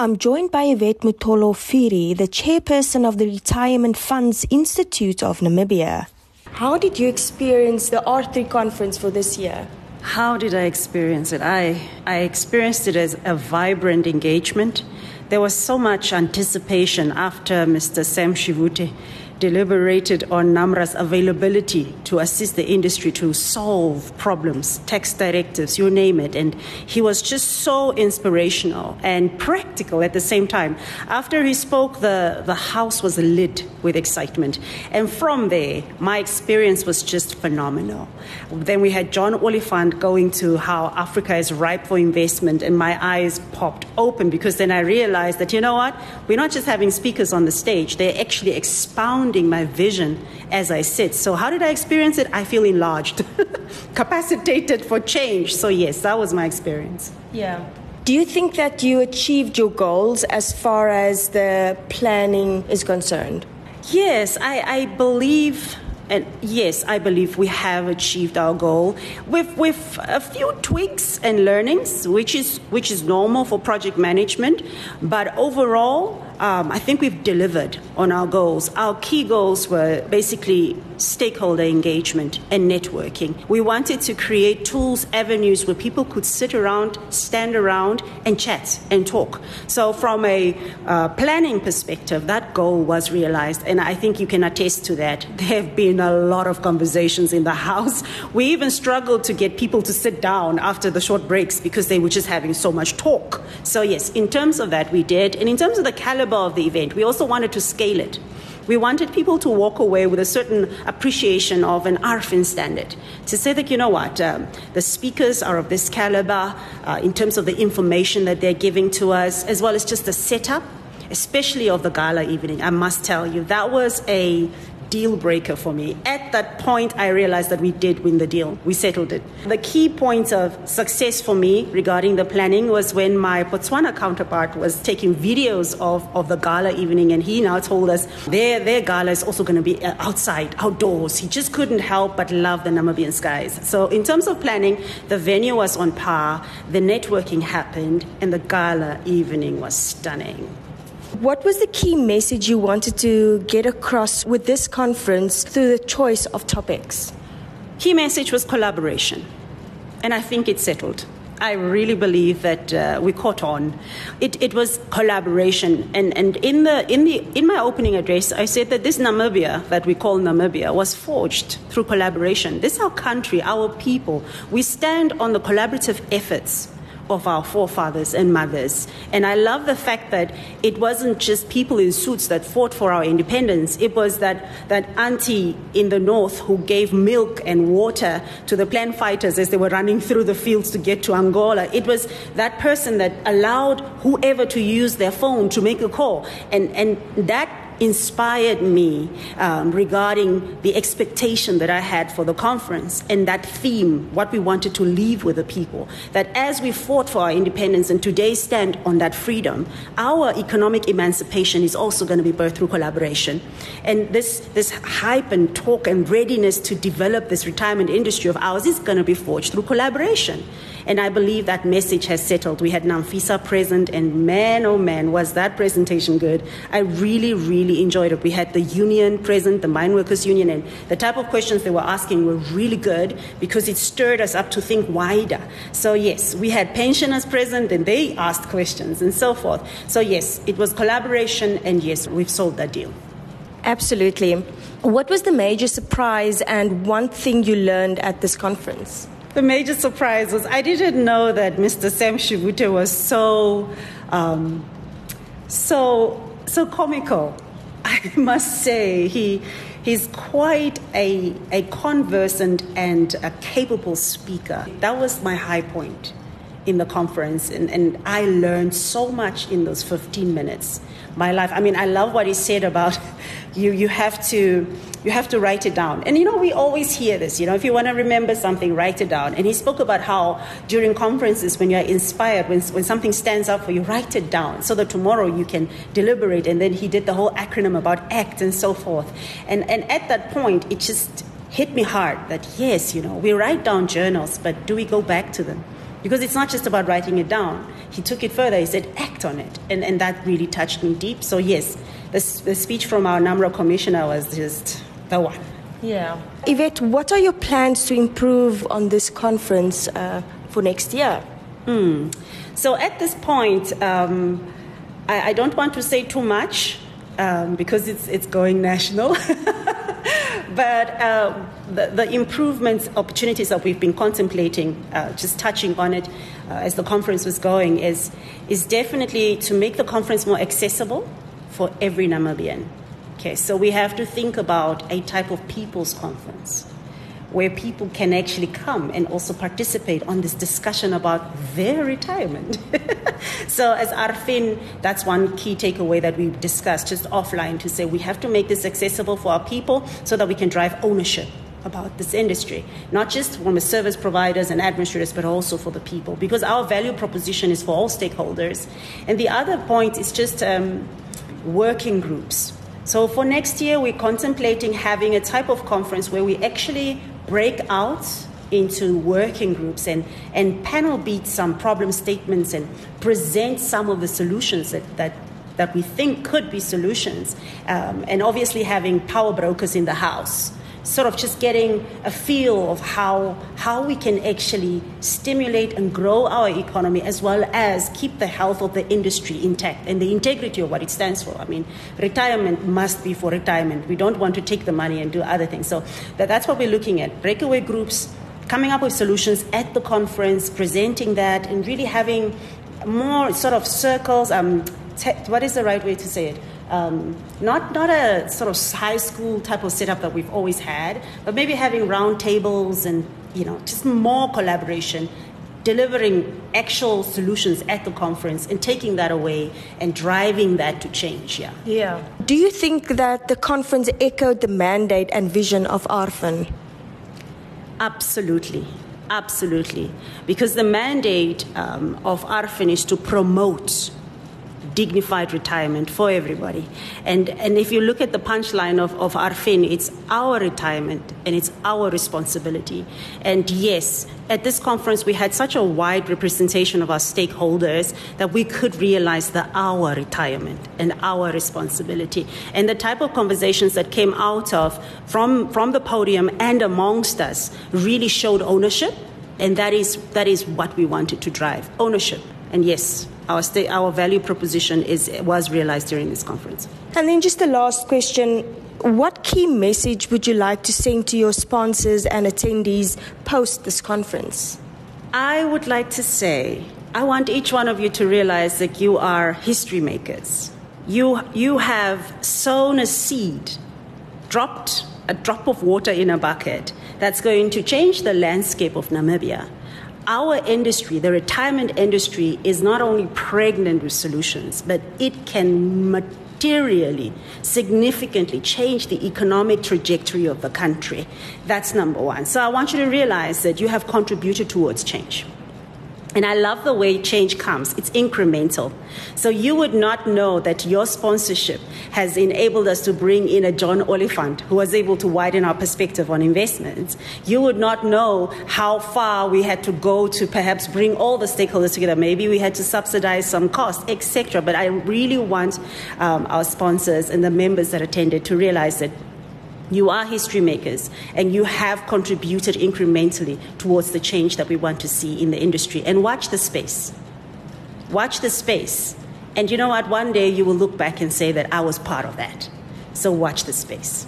I'm joined by Yvette Mtolo-Phiri, the chairperson of the Retirement Funds Institute of Namibia. How did you experience the R3 conference for this year? How did I experience it? I, I experienced it as a vibrant engagement. There was so much anticipation after Mr. Sam Shivute deliberated on NAMRA's availability to assist the industry to solve problems, tax directives, you name it. And he was just so inspirational and practical at the same time. After he spoke, the, the house was lit with excitement. And from there, my experience was just phenomenal. Then we had John Oliphant going to how Africa is ripe for investment, and my eyes popped open because then I realized that, you know what? We're not just having speakers on the stage, they're actually expounding my vision as I sit. So, how did I experience it? I feel enlarged, capacitated for change. So, yes, that was my experience. Yeah. Do you think that you achieved your goals as far as the planning is concerned? Yes, I, I believe and yes, I believe we have achieved our goal with, with a few tweaks and learnings, which is, which is normal for project management. But overall, um, I think we've delivered on our goals. Our key goals were basically stakeholder engagement and networking. We wanted to create tools, avenues where people could sit around, stand around, and chat and talk. So, from a uh, planning perspective, that goal was realized, and I think you can attest to that. There have been a lot of conversations in the house. We even struggled to get people to sit down after the short breaks because they were just having so much talk. So, yes, in terms of that, we did. And in terms of the caliber of the event, we also wanted to scale it. We wanted people to walk away with a certain appreciation of an RFIN standard. To say that, you know what, um, the speakers are of this caliber uh, in terms of the information that they're giving to us, as well as just the setup, especially of the gala evening. I must tell you, that was a deal breaker for me. At that point, I realized that we did win the deal. We settled it. The key point of success for me regarding the planning was when my Botswana counterpart was taking videos of, of the gala evening, and he now told us their, their gala is also going to be uh, outside, outdoors. He just couldn't help but love the Namibian skies. So, in terms of planning, the venue was on par, the networking happened, and the gala evening was stunning. What was the key message you wanted to get across with this conference through the choice of topics? Key message was collaboration, and I think it settled. I really believe that uh, we caught on. It, it was collaboration, and, and in the in the in my opening address, I said that this Namibia that we call Namibia was forged through collaboration. This is our country, our people. We stand on the collaborative efforts of our forefathers and mothers. And I love the fact that it wasn't just people in suits that fought for our independence. It was that, that auntie in the north who gave milk and water to the plan fighters as they were running through the fields to get to Angola. It was that person that allowed whoever to use their phone to make a call. And, and that inspired me um, regarding the expectation that I had for the conference and that theme, what we wanted to leave with the people. That as we fought for our independence and today stand on that freedom, our economic emancipation is also going to be birthed through collaboration. And this, this hype and talk and readiness to develop this retirement industry of ours is going to be forged through collaboration. And I believe that message has settled. We had Namfisa present, and man, oh man, was that presentation good. I really, really enjoyed it. We had the union present, the mine workers union, and the type of questions they were asking were really good because it stirred us up to think wider. So, yes, we had pensioners present, and they asked questions and so forth. So, yes, it was collaboration, and yes, we've sold that deal. Absolutely. What was the major surprise and one thing you learned at this conference? The major surprise was I didn't know that Mr. Sam Shivute was so, um, so, so comical. I must say, he, he's quite a, a conversant and a capable speaker. That was my high point in the conference, and, and I learned so much in those 15 minutes. My life, I mean, I love what he said about you, you have to you have to write it down. And you know, we always hear this, you know, if you want to remember something, write it down. And he spoke about how during conferences, when you're inspired, when, when something stands out for you, write it down so that tomorrow you can deliberate. And then he did the whole acronym about ACT and so forth. And, and at that point, it just hit me hard that yes, you know, we write down journals, but do we go back to them? Because it's not just about writing it down. He took it further. He said, act on it. And, and that really touched me deep. So, yes, the, the speech from our NAMRA commissioner was just the one. Yeah. Yvette, what are your plans to improve on this conference uh, for next year? Mm. So, at this point, um, I, I, don't want to say too much um, because it's, it's going national. but uh, the, the, improvements, opportunities that we've been contemplating, uh, just touching on it uh, as the conference was going, is, is definitely to make the conference more accessible for every Namibian. Okay, so we have to think about a type of people's conference where people can actually come and also participate on this discussion about their retirement. so, as RFIN, that's one key takeaway that we discussed just offline to say we have to make this accessible for our people so that we can drive ownership about this industry, not just from the service providers and administrators, but also for the people, because our value proposition is for all stakeholders. And the other point is just um, working groups. So for next year, we're contemplating having a type of conference where we actually break out into working groups and, and panel beat some problem statements and present some of the solutions that, that, that we think could be solutions. Um, and obviously, having power brokers in the house sort of just getting a feel of how, how we can actually stimulate and grow our economy as well as keep the health of the industry intact and the integrity of what it stands for. I mean, retirement must be for retirement. We don't want to take the money and do other things. So that, that's what we're looking at. Breakaway groups coming up with solutions at the conference, presenting that, and really having more sort of circles. Um, te- what is the right way to say it? Um, not not a sort of high school type of setup that we've always had, but maybe having round tables and you know just more collaboration, delivering actual solutions at the conference and taking that away and driving that to change. Yeah. Yeah. Do you think that the conference echoed the mandate and vision of RFIN? Absolutely. Absolutely. Because the mandate um, of RFIN is to promote dignified retirement for everybody. And, and if you look at the punchline of, of RFIN, it's our retirement and it's our responsibility. And yes, at this conference, we had such a wide representation of our stakeholders that we could realize the our retirement and our responsibility. And the type of conversations that came out of from, from the podium and amongst us really showed ownership. And that is, that is what we wanted to drive ownership. And yes, our, state, our value proposition is, was realized during this conference. And then just the last question what key message would you like to send to your sponsors and attendees post this conference? I would like to say, I want each one of you to realize that you are history makers. You, you have sown a seed, dropped a drop of water in a bucket that's going to change the landscape of Namibia our industry, the retirement industry, is not only pregnant with solutions, but it can materially, significantly change the economic trajectory of the country. That's number one. So I want you to realize that you have contributed towards change. And I love the way change comes. It's incremental. So you would not know that your sponsorship has enabled us to bring in a John Oliphant who was able to widen our perspective on investments. You would not know how far we had to go to perhaps bring all the stakeholders together. Maybe we had to subsidize some costs, etc. But I really want um, our sponsors and the members that attended to realize that you are history makers and you have contributed incrementally towards the change that we want to see in the industry. And watch the space. Watch the space. And you know what? One day you will look back and say that I was part of that. So watch the space.